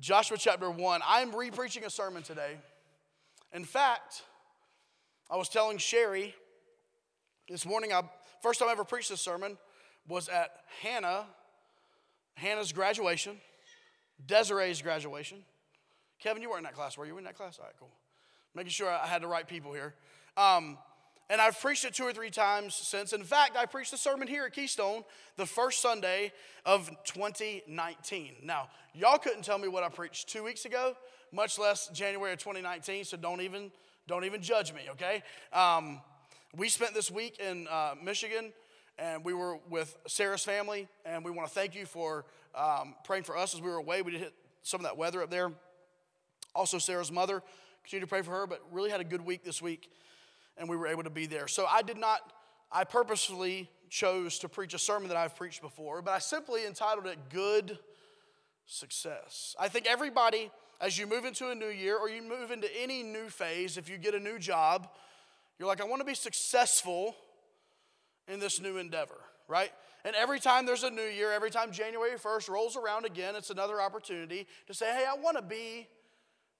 Joshua chapter 1. I'm re preaching a sermon today. In fact, I was telling Sherry this morning, I, first time I ever preached this sermon was at Hannah, Hannah's graduation, Desiree's graduation. Kevin, you weren't in that class, were you in that class? All right, cool. Making sure I had the right people here. Um, and I've preached it two or three times since. In fact, I preached a sermon here at Keystone the first Sunday of 2019. Now, y'all couldn't tell me what I preached two weeks ago, much less January of 2019, so don't even, don't even judge me, okay? Um, we spent this week in uh, Michigan, and we were with Sarah's family, and we want to thank you for um, praying for us as we were away. We did hit some of that weather up there. Also, Sarah's mother, continue to pray for her, but really had a good week this week and we were able to be there. So I did not, I purposefully chose to preach a sermon that I've preached before, but I simply entitled it Good Success. I think everybody, as you move into a new year or you move into any new phase, if you get a new job, you're like, I want to be successful in this new endeavor, right? And every time there's a new year, every time January 1st rolls around again, it's another opportunity to say, hey, I want to be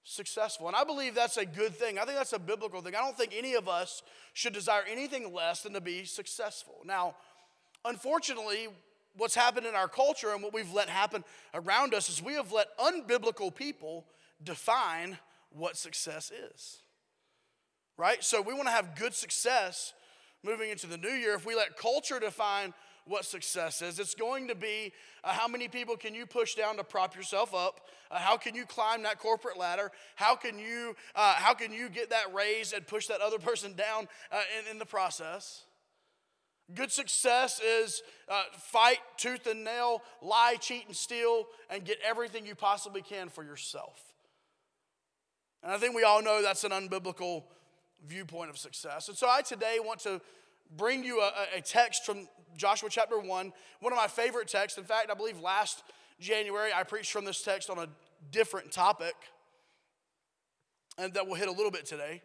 successful. And I believe that's a good thing. I think that's a biblical thing. I don't think any of us should desire anything less than to be successful. Now, unfortunately, what's happened in our culture and what we've let happen around us is we have let unbiblical people define what success is. Right? So we want to have good success moving into the new year. If we let culture define what success is. It's going to be uh, how many people can you push down to prop yourself up? Uh, how can you climb that corporate ladder? How can you, uh, how can you get that raise and push that other person down uh, in, in, the process? Good success is uh, fight tooth and nail, lie, cheat, and steal, and get everything you possibly can for yourself. And I think we all know that's an unbiblical viewpoint of success. And so I today want to bring you a, a text from Joshua chapter 1, one of my favorite texts. In fact, I believe last January I preached from this text on a different topic, and that we'll hit a little bit today.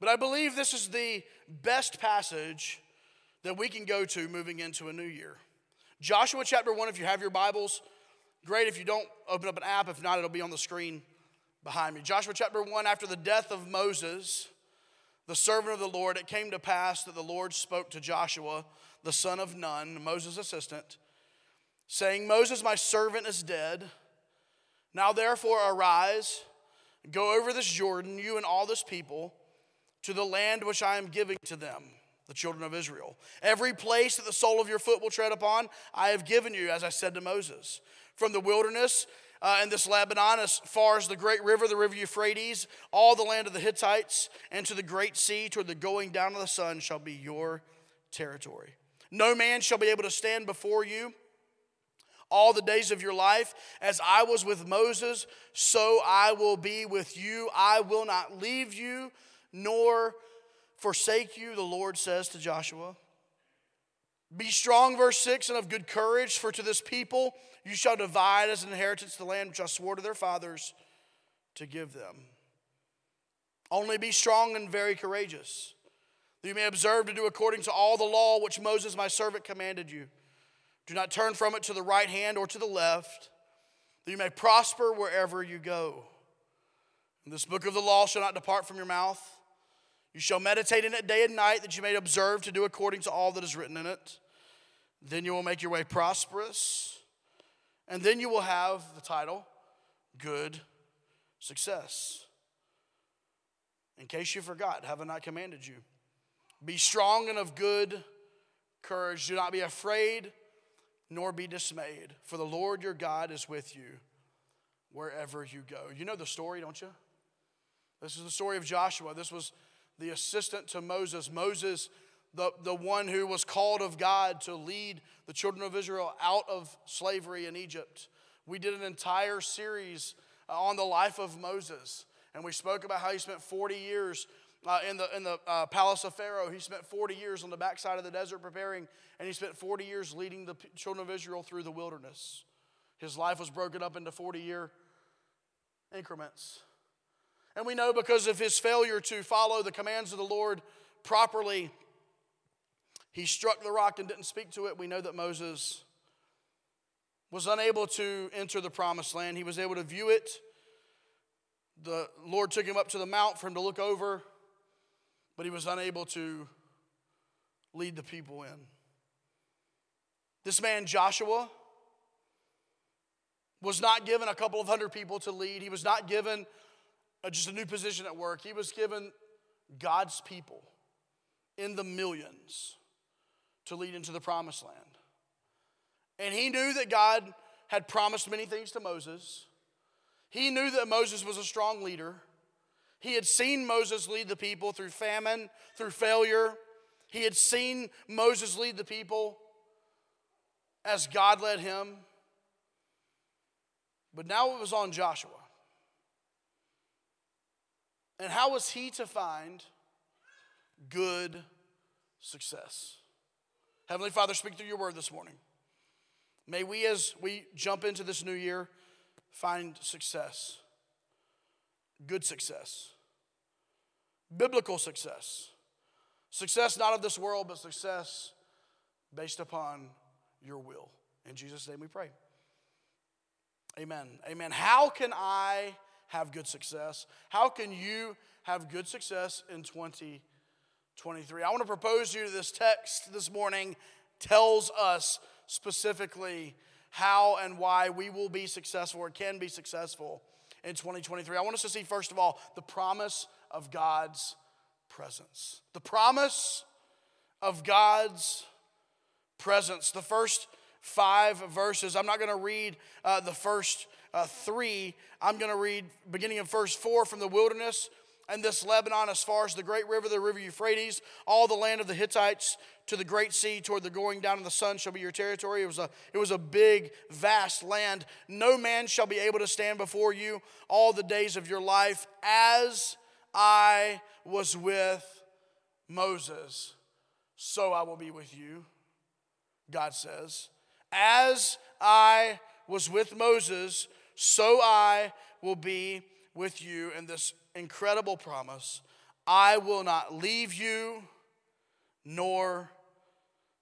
But I believe this is the best passage that we can go to moving into a new year. Joshua chapter 1, if you have your Bibles, great. If you don't, open up an app. If not, it'll be on the screen behind me. Joshua chapter 1, after the death of Moses, the servant of the Lord, it came to pass that the Lord spoke to Joshua, the son of Nun, Moses' assistant, saying, Moses, my servant, is dead. Now therefore arise, go over this Jordan, you and all this people, to the land which I am giving to them, the children of Israel. Every place that the sole of your foot will tread upon, I have given you, as I said to Moses. From the wilderness uh, and this Lebanon, as far as the great river, the river Euphrates, all the land of the Hittites, and to the great sea, toward the going down of the sun, shall be your territory. No man shall be able to stand before you all the days of your life. As I was with Moses, so I will be with you. I will not leave you nor forsake you, the Lord says to Joshua. Be strong, verse 6, and of good courage, for to this people you shall divide as an inheritance the land which I swore to their fathers to give them. Only be strong and very courageous, that you may observe to do according to all the law which Moses my servant commanded you. Do not turn from it to the right hand or to the left, that you may prosper wherever you go. And this book of the law shall not depart from your mouth. You shall meditate in it day and night, that you may observe to do according to all that is written in it. Then you will make your way prosperous and then you will have the title Good Success. In case you forgot, have I not commanded you? Be strong and of good courage. Do not be afraid nor be dismayed, for the Lord your God is with you wherever you go. You know the story, don't you? This is the story of Joshua. This was the assistant to Moses. Moses the, the one who was called of God to lead the children of Israel out of slavery in Egypt. We did an entire series uh, on the life of Moses, and we spoke about how he spent 40 years uh, in the, in the uh, palace of Pharaoh. He spent 40 years on the backside of the desert preparing, and he spent 40 years leading the children of Israel through the wilderness. His life was broken up into 40 year increments. And we know because of his failure to follow the commands of the Lord properly, he struck the rock and didn't speak to it. We know that Moses was unable to enter the promised land. He was able to view it. The Lord took him up to the mount for him to look over, but he was unable to lead the people in. This man, Joshua, was not given a couple of hundred people to lead. He was not given just a new position at work. He was given God's people in the millions to lead into the promised land. And he knew that God had promised many things to Moses. He knew that Moses was a strong leader. He had seen Moses lead the people through famine, through failure. He had seen Moses lead the people as God led him. But now it was on Joshua. And how was he to find good success? Heavenly Father, speak through your word this morning. May we, as we jump into this new year, find success, good success, biblical success, success not of this world, but success based upon your will. In Jesus' name we pray. Amen. Amen. How can I have good success? How can you have good success in 2023? I want to propose to you this text this morning tells us specifically how and why we will be successful or can be successful in 2023. I want us to see, first of all, the promise of God's presence. The promise of God's presence. The first five verses. I'm not going to read uh, the first uh, three. I'm going to read beginning of verse four from the wilderness and this Lebanon as far as the great river, the river Euphrates, all the land of the Hittites to the great sea toward the going down of the sun shall be your territory. It was a, it was a big, vast land. No man shall be able to stand before you all the days of your life as I was with Moses, so I will be with you, God says. As I was with Moses, so I will be with you in this incredible promise I will not leave you nor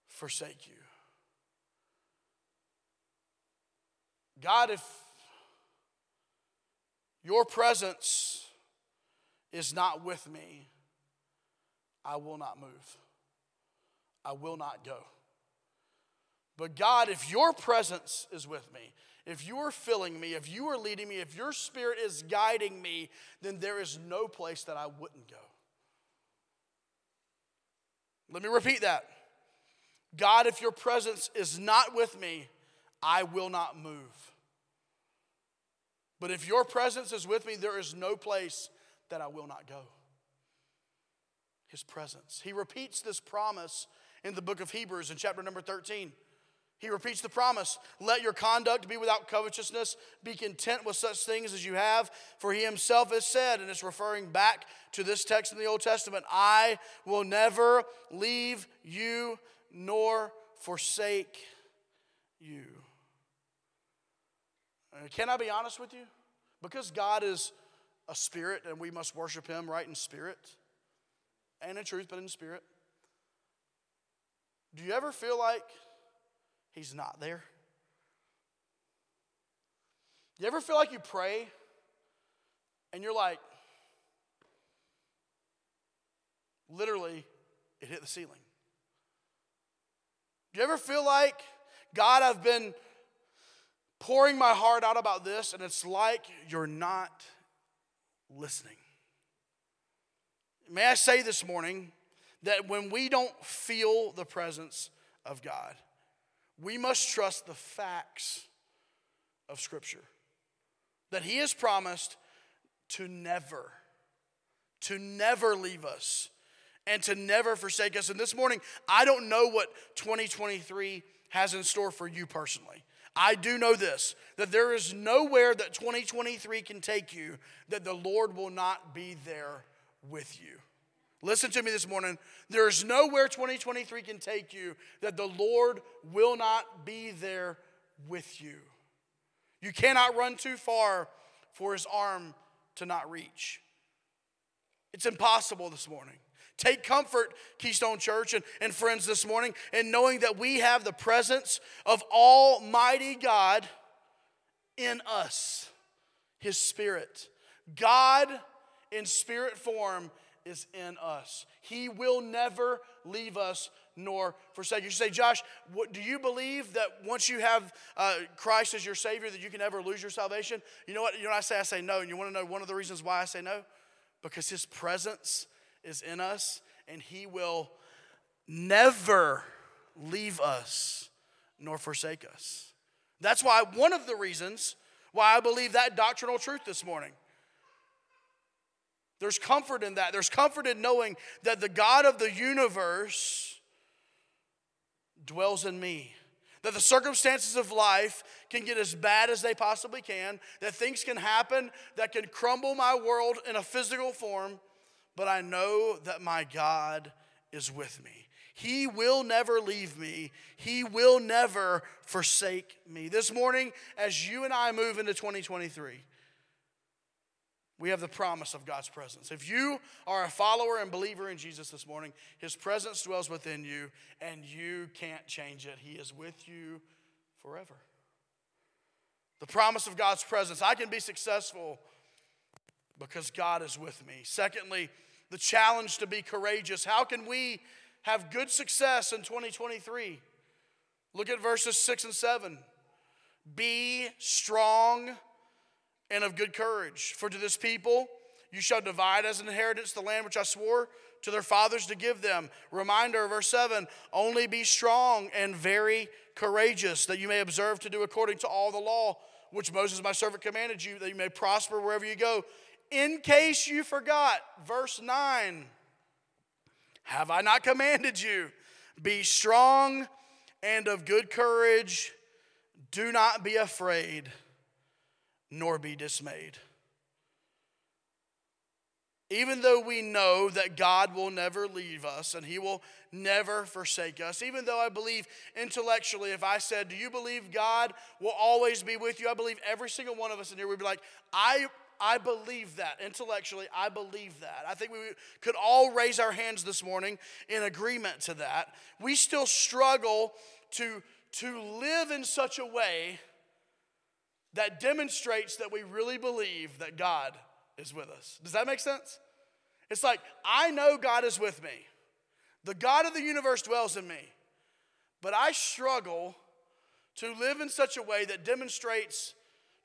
forsake you. God, if your presence is not with me, I will not move. I will not go. But God, if your presence is with me, if you are filling me, if you are leading me, if your spirit is guiding me, then there is no place that I wouldn't go. Let me repeat that. God, if your presence is not with me, I will not move. But if your presence is with me, there is no place that I will not go. His presence. He repeats this promise in the book of Hebrews in chapter number 13. He repeats the promise let your conduct be without covetousness, be content with such things as you have, for he himself has said, and it's referring back to this text in the Old Testament I will never leave you nor forsake you. Can I be honest with you? Because God is a spirit and we must worship him right in spirit and in truth, but in spirit. Do you ever feel like He's not there. You ever feel like you pray and you're like, literally, it hit the ceiling? Do you ever feel like, God, I've been pouring my heart out about this, and it's like you're not listening? May I say this morning that when we don't feel the presence of God, we must trust the facts of Scripture. That He has promised to never, to never leave us and to never forsake us. And this morning, I don't know what 2023 has in store for you personally. I do know this that there is nowhere that 2023 can take you that the Lord will not be there with you. Listen to me this morning. There is nowhere 2023 can take you that the Lord will not be there with you. You cannot run too far for his arm to not reach. It's impossible this morning. Take comfort, Keystone Church and, and friends, this morning, in knowing that we have the presence of Almighty God in us, His Spirit. God in spirit form is in us. He will never leave us nor forsake. You say, Josh, what, do you believe that once you have uh, Christ as your Savior, that you can never lose your salvation? You know what? You know what I say? I say no. And you want to know one of the reasons why I say no? Because His presence is in us, and He will never leave us nor forsake us. That's why one of the reasons why I believe that doctrinal truth this morning. There's comfort in that. There's comfort in knowing that the God of the universe dwells in me. That the circumstances of life can get as bad as they possibly can, that things can happen that can crumble my world in a physical form, but I know that my God is with me. He will never leave me. He will never forsake me. This morning, as you and I move into 2023, we have the promise of God's presence. If you are a follower and believer in Jesus this morning, His presence dwells within you and you can't change it. He is with you forever. The promise of God's presence. I can be successful because God is with me. Secondly, the challenge to be courageous. How can we have good success in 2023? Look at verses 6 and 7. Be strong and of good courage. For to this people you shall divide as an inheritance the land which I swore to their fathers to give them. Reminder, verse 7 Only be strong and very courageous, that you may observe to do according to all the law which Moses my servant commanded you, that you may prosper wherever you go. In case you forgot, verse 9 Have I not commanded you? Be strong and of good courage. Do not be afraid nor be dismayed. Even though we know that God will never leave us and He will never forsake us, even though I believe intellectually, if I said, Do you believe God will always be with you? I believe every single one of us in here would be like, I, I believe that. Intellectually, I believe that. I think we could all raise our hands this morning in agreement to that. We still struggle to, to live in such a way that demonstrates that we really believe that God is with us. Does that make sense? It's like, I know God is with me. The God of the universe dwells in me. But I struggle to live in such a way that demonstrates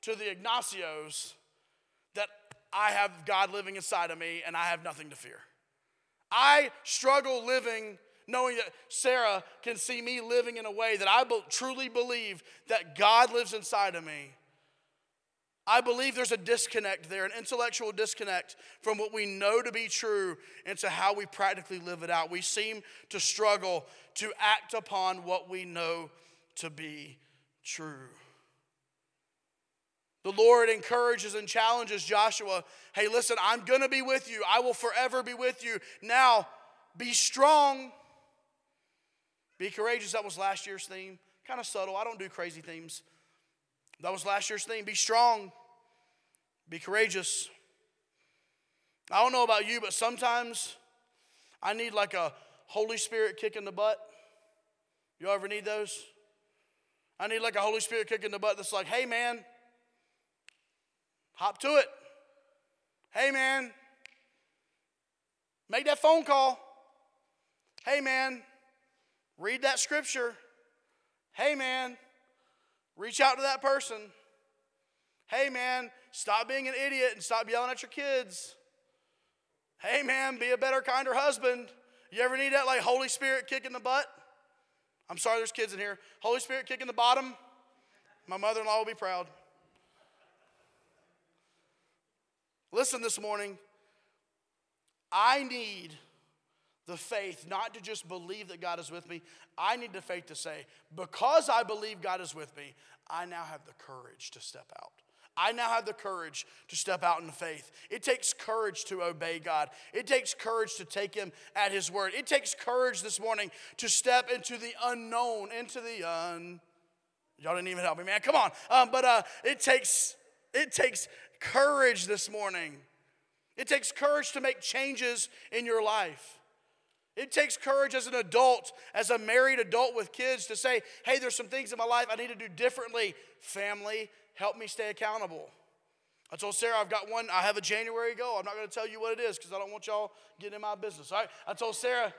to the Ignacios that I have God living inside of me and I have nothing to fear. I struggle living knowing that Sarah can see me living in a way that I truly believe that God lives inside of me I believe there's a disconnect there, an intellectual disconnect from what we know to be true into how we practically live it out. We seem to struggle to act upon what we know to be true. The Lord encourages and challenges Joshua hey, listen, I'm going to be with you. I will forever be with you. Now, be strong, be courageous. That was last year's theme. Kind of subtle. I don't do crazy themes. That was last year's theme. Be strong, be courageous. I don't know about you, but sometimes I need like a Holy Spirit kick in the butt. You ever need those? I need like a Holy Spirit kick in the butt that's like, hey man, hop to it. Hey man, make that phone call. Hey man, read that scripture. Hey man, Reach out to that person. Hey, man, stop being an idiot and stop yelling at your kids. Hey, man, be a better, kinder husband. You ever need that, like, Holy Spirit kick in the butt? I'm sorry, there's kids in here. Holy Spirit kick in the bottom. My mother in law will be proud. Listen this morning. I need the faith not to just believe that God is with me. I need the faith to say, because I believe God is with me, I now have the courage to step out. I now have the courage to step out in faith. It takes courage to obey God. It takes courage to take Him at His word. It takes courage this morning to step into the unknown, into the un. Y'all didn't even help me, man. Come on. Um, but uh, it takes it takes courage this morning. It takes courage to make changes in your life. It takes courage as an adult, as a married adult with kids, to say, hey, there's some things in my life I need to do differently. Family, help me stay accountable. I told Sarah I've got one, I have a January goal. I'm not going to tell you what it is because I don't want y'all getting in my business. All right? I told Sarah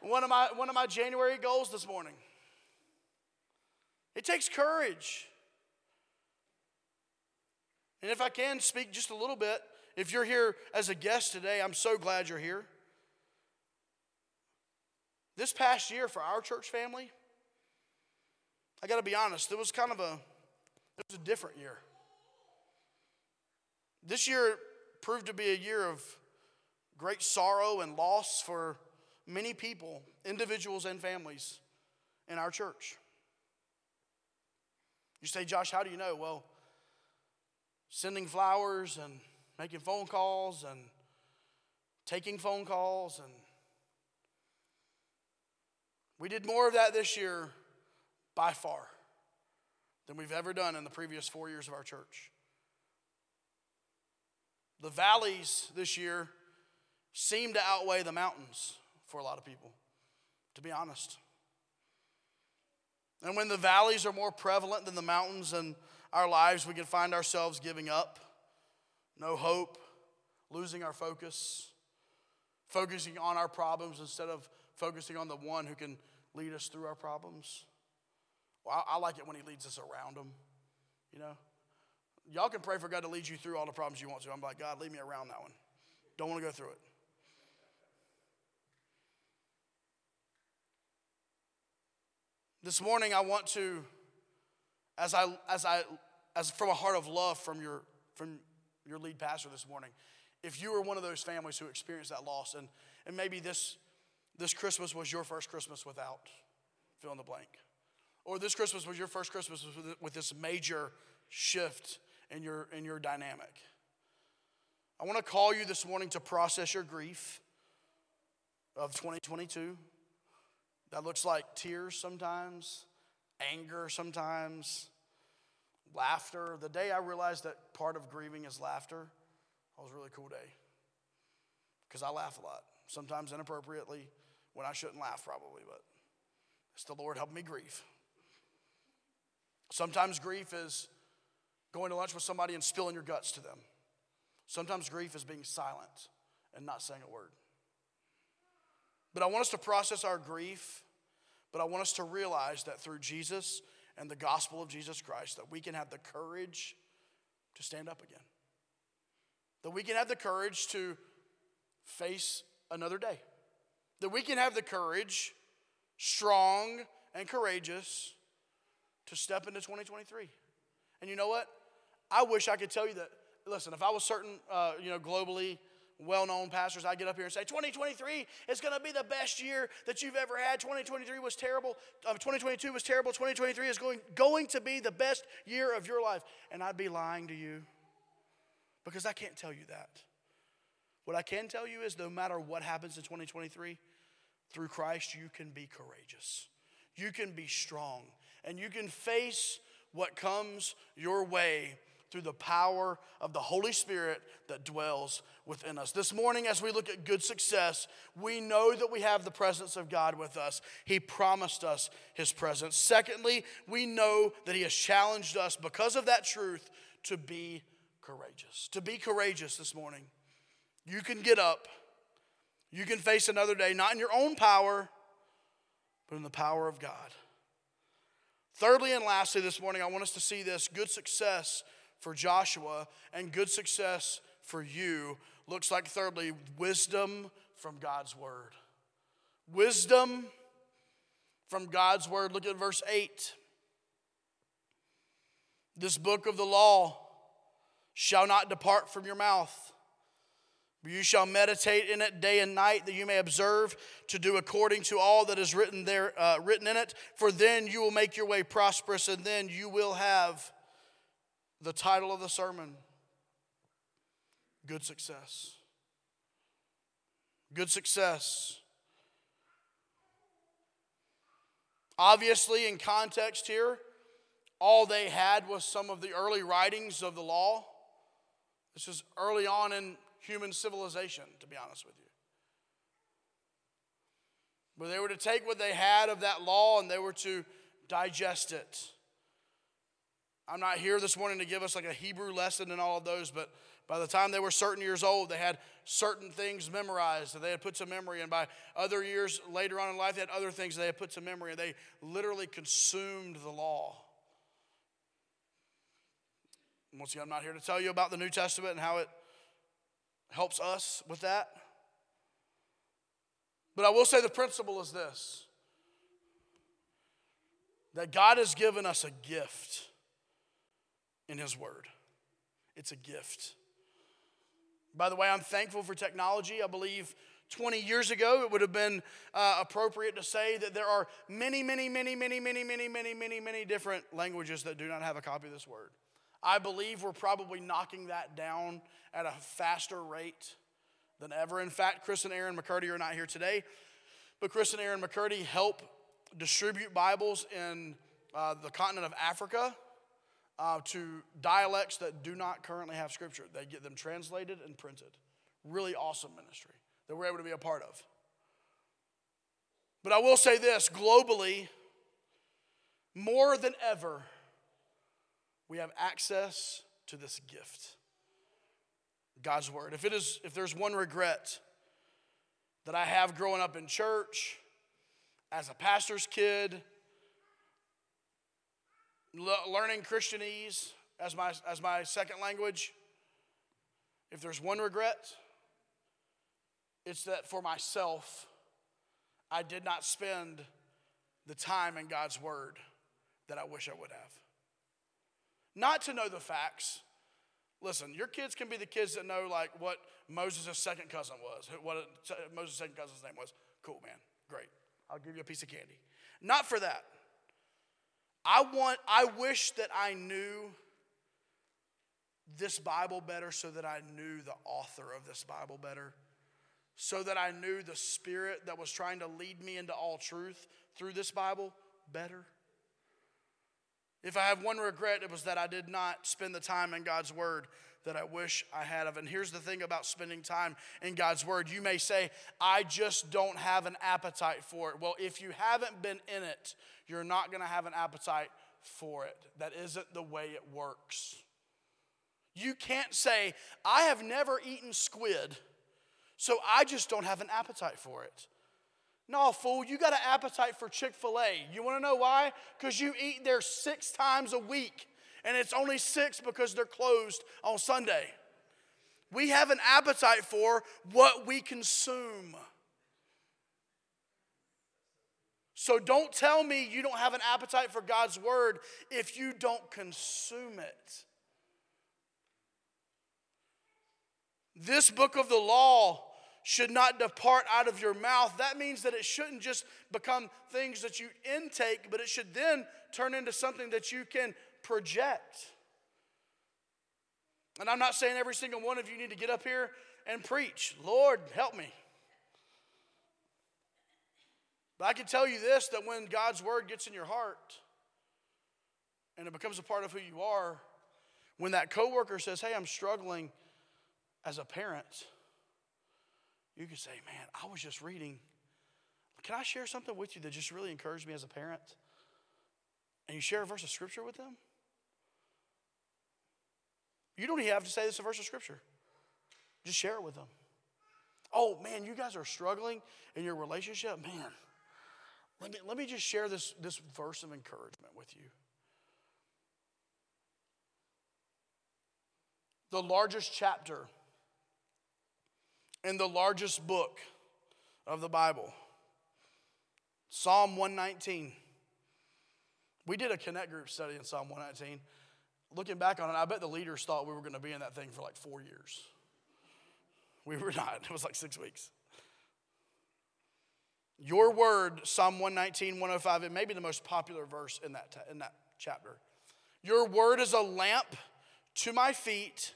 one of my one of my January goals this morning. It takes courage. And if I can speak just a little bit, if you're here as a guest today, I'm so glad you're here. This past year for our church family, I got to be honest, it was kind of a it was a different year. This year proved to be a year of great sorrow and loss for many people, individuals and families in our church. You say, Josh, how do you know? Well, sending flowers and making phone calls and taking phone calls and we did more of that this year by far than we've ever done in the previous four years of our church. The valleys this year seem to outweigh the mountains for a lot of people, to be honest. And when the valleys are more prevalent than the mountains in our lives, we can find ourselves giving up, no hope, losing our focus, focusing on our problems instead of focusing on the one who can lead us through our problems. Well, I, I like it when he leads us around them, you know. Y'all can pray for God to lead you through all the problems you want to. I'm like, God, lead me around that one. Don't want to go through it. This morning, I want to, as I, as I, as from a heart of love from your, from your lead pastor this morning, if you were one of those families who experienced that loss, and, and maybe this, this Christmas was your first Christmas without fill in the blank, or this Christmas was your first Christmas with, this major shift in your, in your dynamic. I want to call you this morning to process your grief of 2022. That looks like tears sometimes, anger sometimes, laughter. The day I realized that part of grieving is laughter, that was a really cool day. Because I laugh a lot, sometimes inappropriately, when I shouldn't laugh, probably, but it's the Lord helping me grieve. Sometimes grief is going to lunch with somebody and spilling your guts to them. Sometimes grief is being silent and not saying a word. But I want us to process our grief, but I want us to realize that through Jesus and the gospel of Jesus Christ that we can have the courage to stand up again. That we can have the courage to face another day. That we can have the courage, strong and courageous, to step into 2023. And you know what? I wish I could tell you that. Listen, if I was certain, uh, you know, globally well known pastors, I'd get up here and say, 2023 is going to be the best year that you've ever had. 2023 was terrible. Uh, 2022 was terrible. 2023 is going, going to be the best year of your life. And I'd be lying to you because I can't tell you that. What I can tell you is no matter what happens in 2023, through Christ, you can be courageous. You can be strong. And you can face what comes your way through the power of the Holy Spirit that dwells within us. This morning, as we look at good success, we know that we have the presence of God with us. He promised us His presence. Secondly, we know that He has challenged us because of that truth to be courageous. To be courageous this morning. You can get up, you can face another day, not in your own power, but in the power of God. Thirdly and lastly, this morning, I want us to see this good success for Joshua and good success for you looks like, thirdly, wisdom from God's word. Wisdom from God's word. Look at verse 8. This book of the law shall not depart from your mouth. You shall meditate in it day and night, that you may observe to do according to all that is written there, uh, written in it. For then you will make your way prosperous, and then you will have the title of the sermon Good Success. Good success. Obviously, in context here, all they had was some of the early writings of the law. This is early on in human civilization, to be honest with you. where they were to take what they had of that law and they were to digest it. I'm not here this morning to give us like a Hebrew lesson and all of those, but by the time they were certain years old, they had certain things memorized that they had put to memory. And by other years later on in life, they had other things they had put to memory. And they literally consumed the law. Once again, I'm not here to tell you about the New Testament and how it helps us with that. But I will say the principle is this that God has given us a gift in His Word. It's a gift. By the way, I'm thankful for technology. I believe 20 years ago it would have been uh, appropriate to say that there are many, many, many, many, many, many, many, many, many different languages that do not have a copy of this Word. I believe we're probably knocking that down at a faster rate than ever. In fact, Chris and Aaron McCurdy are not here today, but Chris and Aaron McCurdy help distribute Bibles in uh, the continent of Africa uh, to dialects that do not currently have Scripture. They get them translated and printed. Really awesome ministry that we're able to be a part of. But I will say this globally, more than ever, we have access to this gift God's Word. If, it is, if there's one regret that I have growing up in church, as a pastor's kid, learning Christianese as my, as my second language, if there's one regret, it's that for myself, I did not spend the time in God's Word that I wish I would have. Not to know the facts. Listen, your kids can be the kids that know like what Moses' second cousin was, what uh, Moses' second cousin's name was. Cool, man. Great. I'll give you a piece of candy. Not for that. I want, I wish that I knew this Bible better so that I knew the author of this Bible better, so that I knew the Spirit that was trying to lead me into all truth through this Bible better. If I have one regret, it was that I did not spend the time in God's Word that I wish I had of. And here's the thing about spending time in God's Word. You may say, I just don't have an appetite for it. Well, if you haven't been in it, you're not going to have an appetite for it. That isn't the way it works. You can't say, I have never eaten squid, so I just don't have an appetite for it. No, fool, you got an appetite for Chick fil A. You wanna know why? Because you eat there six times a week, and it's only six because they're closed on Sunday. We have an appetite for what we consume. So don't tell me you don't have an appetite for God's word if you don't consume it. This book of the law should not depart out of your mouth. That means that it shouldn't just become things that you intake, but it should then turn into something that you can project. And I'm not saying every single one of you need to get up here and preach. Lord, help me. But I can tell you this that when God's word gets in your heart and it becomes a part of who you are, when that coworker says, Hey, I'm struggling as a parent, you could say, Man, I was just reading. Can I share something with you that just really encouraged me as a parent? And you share a verse of scripture with them? You don't even have to say this a verse of scripture. Just share it with them. Oh man, you guys are struggling in your relationship? Man, let me, let me just share this, this verse of encouragement with you. The largest chapter in the largest book of the Bible. Psalm 119. We did a connect group study in Psalm 119. Looking back on it, I bet the leaders thought we were going to be in that thing for like four years. We were not, it was like six weeks. Your word, Psalm 119, 105, it may be the most popular verse in that, in that chapter. Your word is a lamp to my feet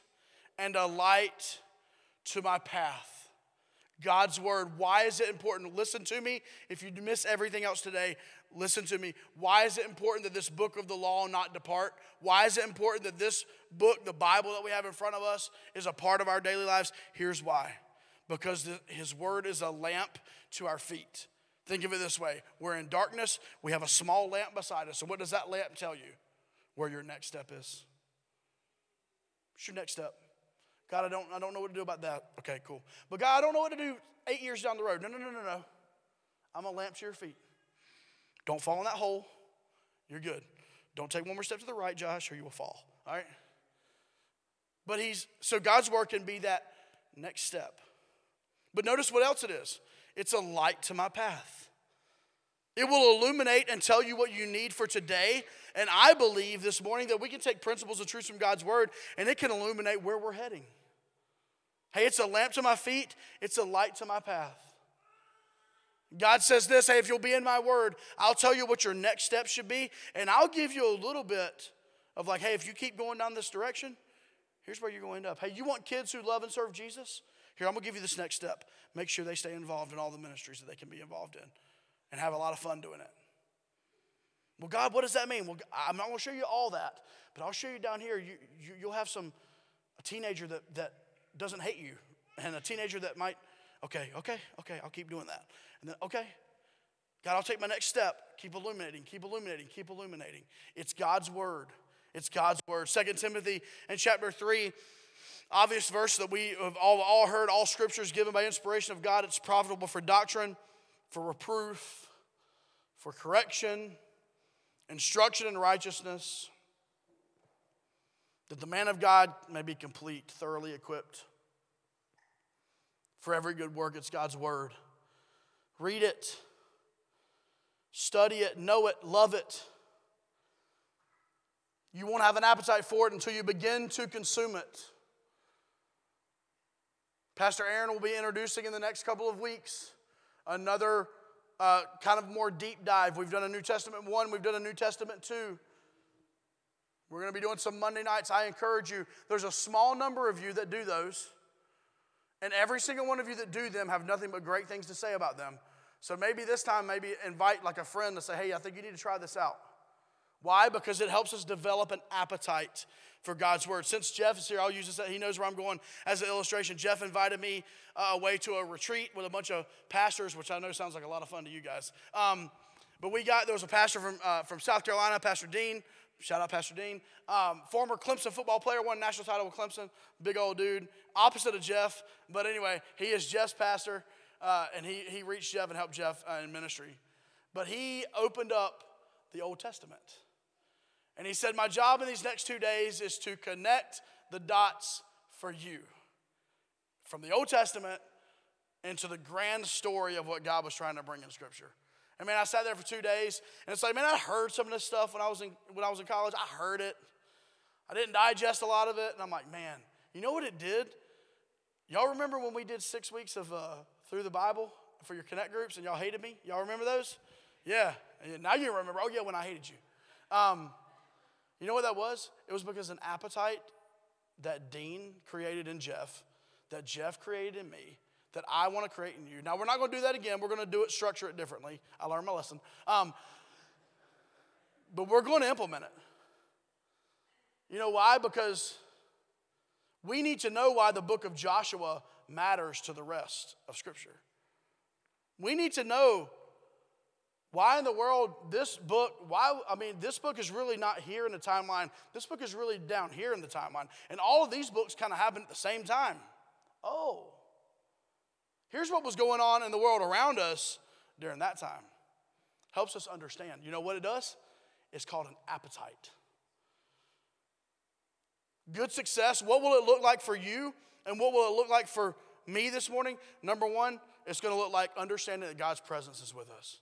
and a light to my path. God's word. Why is it important? Listen to me. If you miss everything else today, listen to me. Why is it important that this book of the law not depart? Why is it important that this book, the Bible that we have in front of us, is a part of our daily lives? Here's why because his word is a lamp to our feet. Think of it this way we're in darkness, we have a small lamp beside us. So, what does that lamp tell you? Where your next step is. What's your next step? God, I don't, I don't know what to do about that. Okay, cool. But God, I don't know what to do eight years down the road. No, no, no, no, no. I'm a lamp to your feet. Don't fall in that hole. You're good. Don't take one more step to the right, Josh, or you will fall. All right? But he's, so God's word can be that next step. But notice what else it is it's a light to my path. It will illuminate and tell you what you need for today. And I believe this morning that we can take principles and truths from God's word and it can illuminate where we're heading. Hey, it's a lamp to my feet, it's a light to my path. God says this hey, if you'll be in my word, I'll tell you what your next step should be, and I'll give you a little bit of like, hey, if you keep going down this direction, here's where you're going to end up. Hey, you want kids who love and serve Jesus? Here, I'm gonna give you this next step. Make sure they stay involved in all the ministries that they can be involved in and have a lot of fun doing it. Well, God, what does that mean? Well, I'm not gonna show you all that, but I'll show you down here. You, you, you'll have some, a teenager that, that doesn't hate you, and a teenager that might, okay, okay, okay, I'll keep doing that. And then, okay, God, I'll take my next step. Keep illuminating, keep illuminating, keep illuminating. It's God's word. It's God's word. Second Timothy and chapter 3, obvious verse that we have all, all heard all scriptures given by inspiration of God. It's profitable for doctrine, for reproof, for correction, instruction in righteousness, that the man of God may be complete, thoroughly equipped for every good work. It's God's word. Read it, study it, know it, love it. You won't have an appetite for it until you begin to consume it. Pastor Aaron will be introducing in the next couple of weeks another uh, kind of more deep dive. We've done a New Testament one, we've done a New Testament two. We're going to be doing some Monday nights. I encourage you, there's a small number of you that do those. And every single one of you that do them have nothing but great things to say about them. So maybe this time, maybe invite like a friend to say, hey, I think you need to try this out. Why? Because it helps us develop an appetite for God's word. Since Jeff is here, I'll use this. He knows where I'm going as an illustration. Jeff invited me uh, away to a retreat with a bunch of pastors, which I know sounds like a lot of fun to you guys. Um, but we got there was a pastor from uh, from South Carolina, Pastor Dean. Shout out Pastor Dean, um, former Clemson football player, won national title with Clemson. Big old dude, opposite of Jeff. But anyway, he is Jeff's pastor uh, and he, he reached Jeff and helped Jeff uh, in ministry. But he opened up the Old Testament. And he said, My job in these next two days is to connect the dots for you from the Old Testament into the grand story of what God was trying to bring in Scripture. I mean, I sat there for two days, and it's like, man, I heard some of this stuff when I was in when I was in college. I heard it. I didn't digest a lot of it, and I'm like, man, you know what it did? Y'all remember when we did six weeks of uh, through the Bible for your connect groups and y'all hated me? Y'all remember those? Yeah. Now you remember. Oh, yeah, when I hated you. Um, you know what that was? It was because an appetite that Dean created in Jeff, that Jeff created in me, that I want to create in you. Now, we're not going to do that again. We're going to do it, structure it differently. I learned my lesson. Um, but we're going to implement it. You know why? Because we need to know why the book of Joshua matters to the rest of Scripture. We need to know why in the world this book, why, I mean, this book is really not here in the timeline. This book is really down here in the timeline. And all of these books kind of happen at the same time. Oh, here's what was going on in the world around us during that time. Helps us understand. You know what it does? It's called an appetite. Good success, what will it look like for you and what will it look like for me this morning? Number one, it's going to look like understanding that God's presence is with us.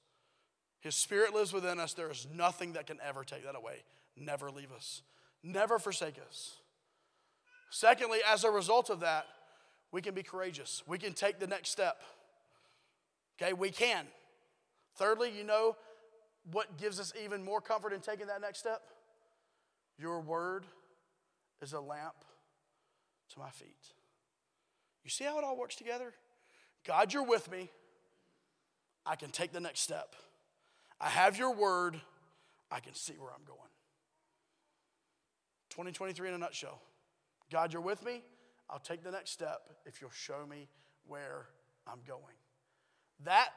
His spirit lives within us. There is nothing that can ever take that away. Never leave us, never forsake us. Secondly, as a result of that, we can be courageous. We can take the next step. Okay, we can. Thirdly, you know what gives us even more comfort in taking that next step? Your word is a lamp to my feet. You see how it all works together? God, you're with me. I can take the next step. I have your word. I can see where I'm going. 2023 in a nutshell. God, you're with me. I'll take the next step if you'll show me where I'm going. That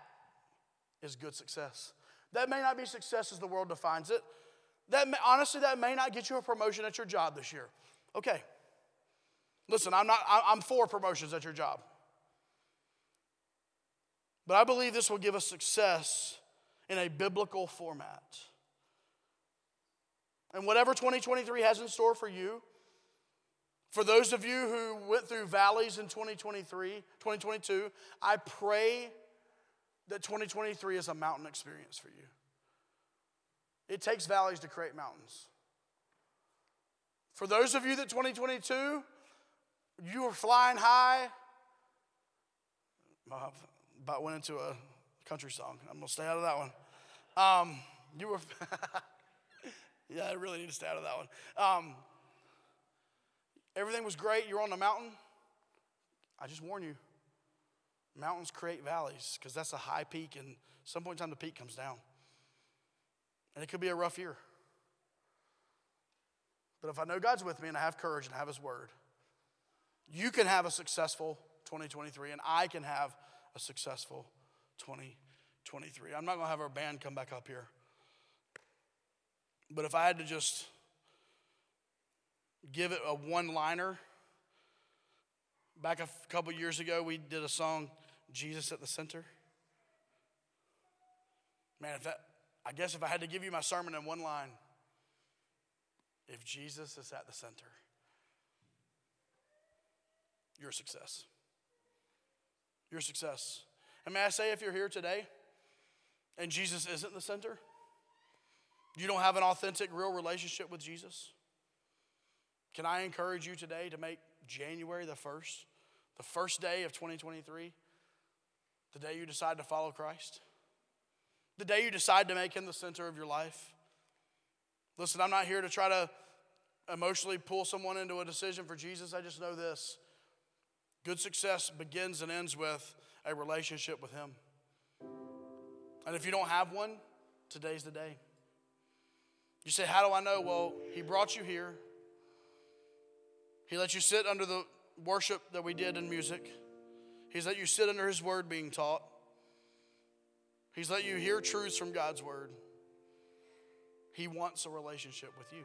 is good success. That may not be success as the world defines it. That may, honestly, that may not get you a promotion at your job this year. Okay. Listen, I'm not. I'm for promotions at your job. But I believe this will give us success in a biblical format. And whatever 2023 has in store for you, for those of you who went through valleys in 2023, 2022, I pray that 2023 is a mountain experience for you. It takes valleys to create mountains. For those of you that 2022, you were flying high. I about went into a country song. I'm going to stay out of that one. Um, you were, yeah, I really need to stay out of that one. Um, everything was great. You're on the mountain. I just warn you mountains create valleys because that's a high peak, and some point in time the peak comes down. And it could be a rough year. But if I know God's with me and I have courage and I have His word, you can have a successful 2023, and I can have a successful 2023. I'm not going to have our band come back up here. But if I had to just give it a one liner, back a couple years ago, we did a song, Jesus at the Center. Man, if that, I guess if I had to give you my sermon in one line, if Jesus is at the center, your success. Your success. And may I say, if you're here today and Jesus isn't the center, you don't have an authentic, real relationship with Jesus, can I encourage you today to make January the 1st, the first day of 2023, the day you decide to follow Christ? The day you decide to make Him the center of your life? Listen, I'm not here to try to emotionally pull someone into a decision for Jesus. I just know this good success begins and ends with a relationship with Him. And if you don't have one, today's the day. You say, How do I know? Well, He brought you here. He let you sit under the worship that we did in music. He's let you sit under His word being taught. He's let you hear truths from God's word. He wants a relationship with you.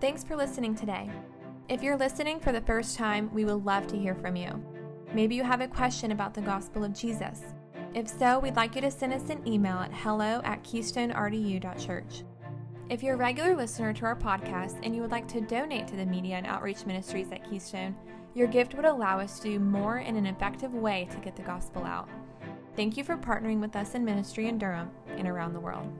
Thanks for listening today. If you're listening for the first time, we would love to hear from you. Maybe you have a question about the gospel of Jesus. If so, we'd like you to send us an email at hello at keystonerdu.church. If you're a regular listener to our podcast and you would like to donate to the media and outreach ministries at Keystone, your gift would allow us to do more in an effective way to get the gospel out. Thank you for partnering with us in ministry in Durham and around the world.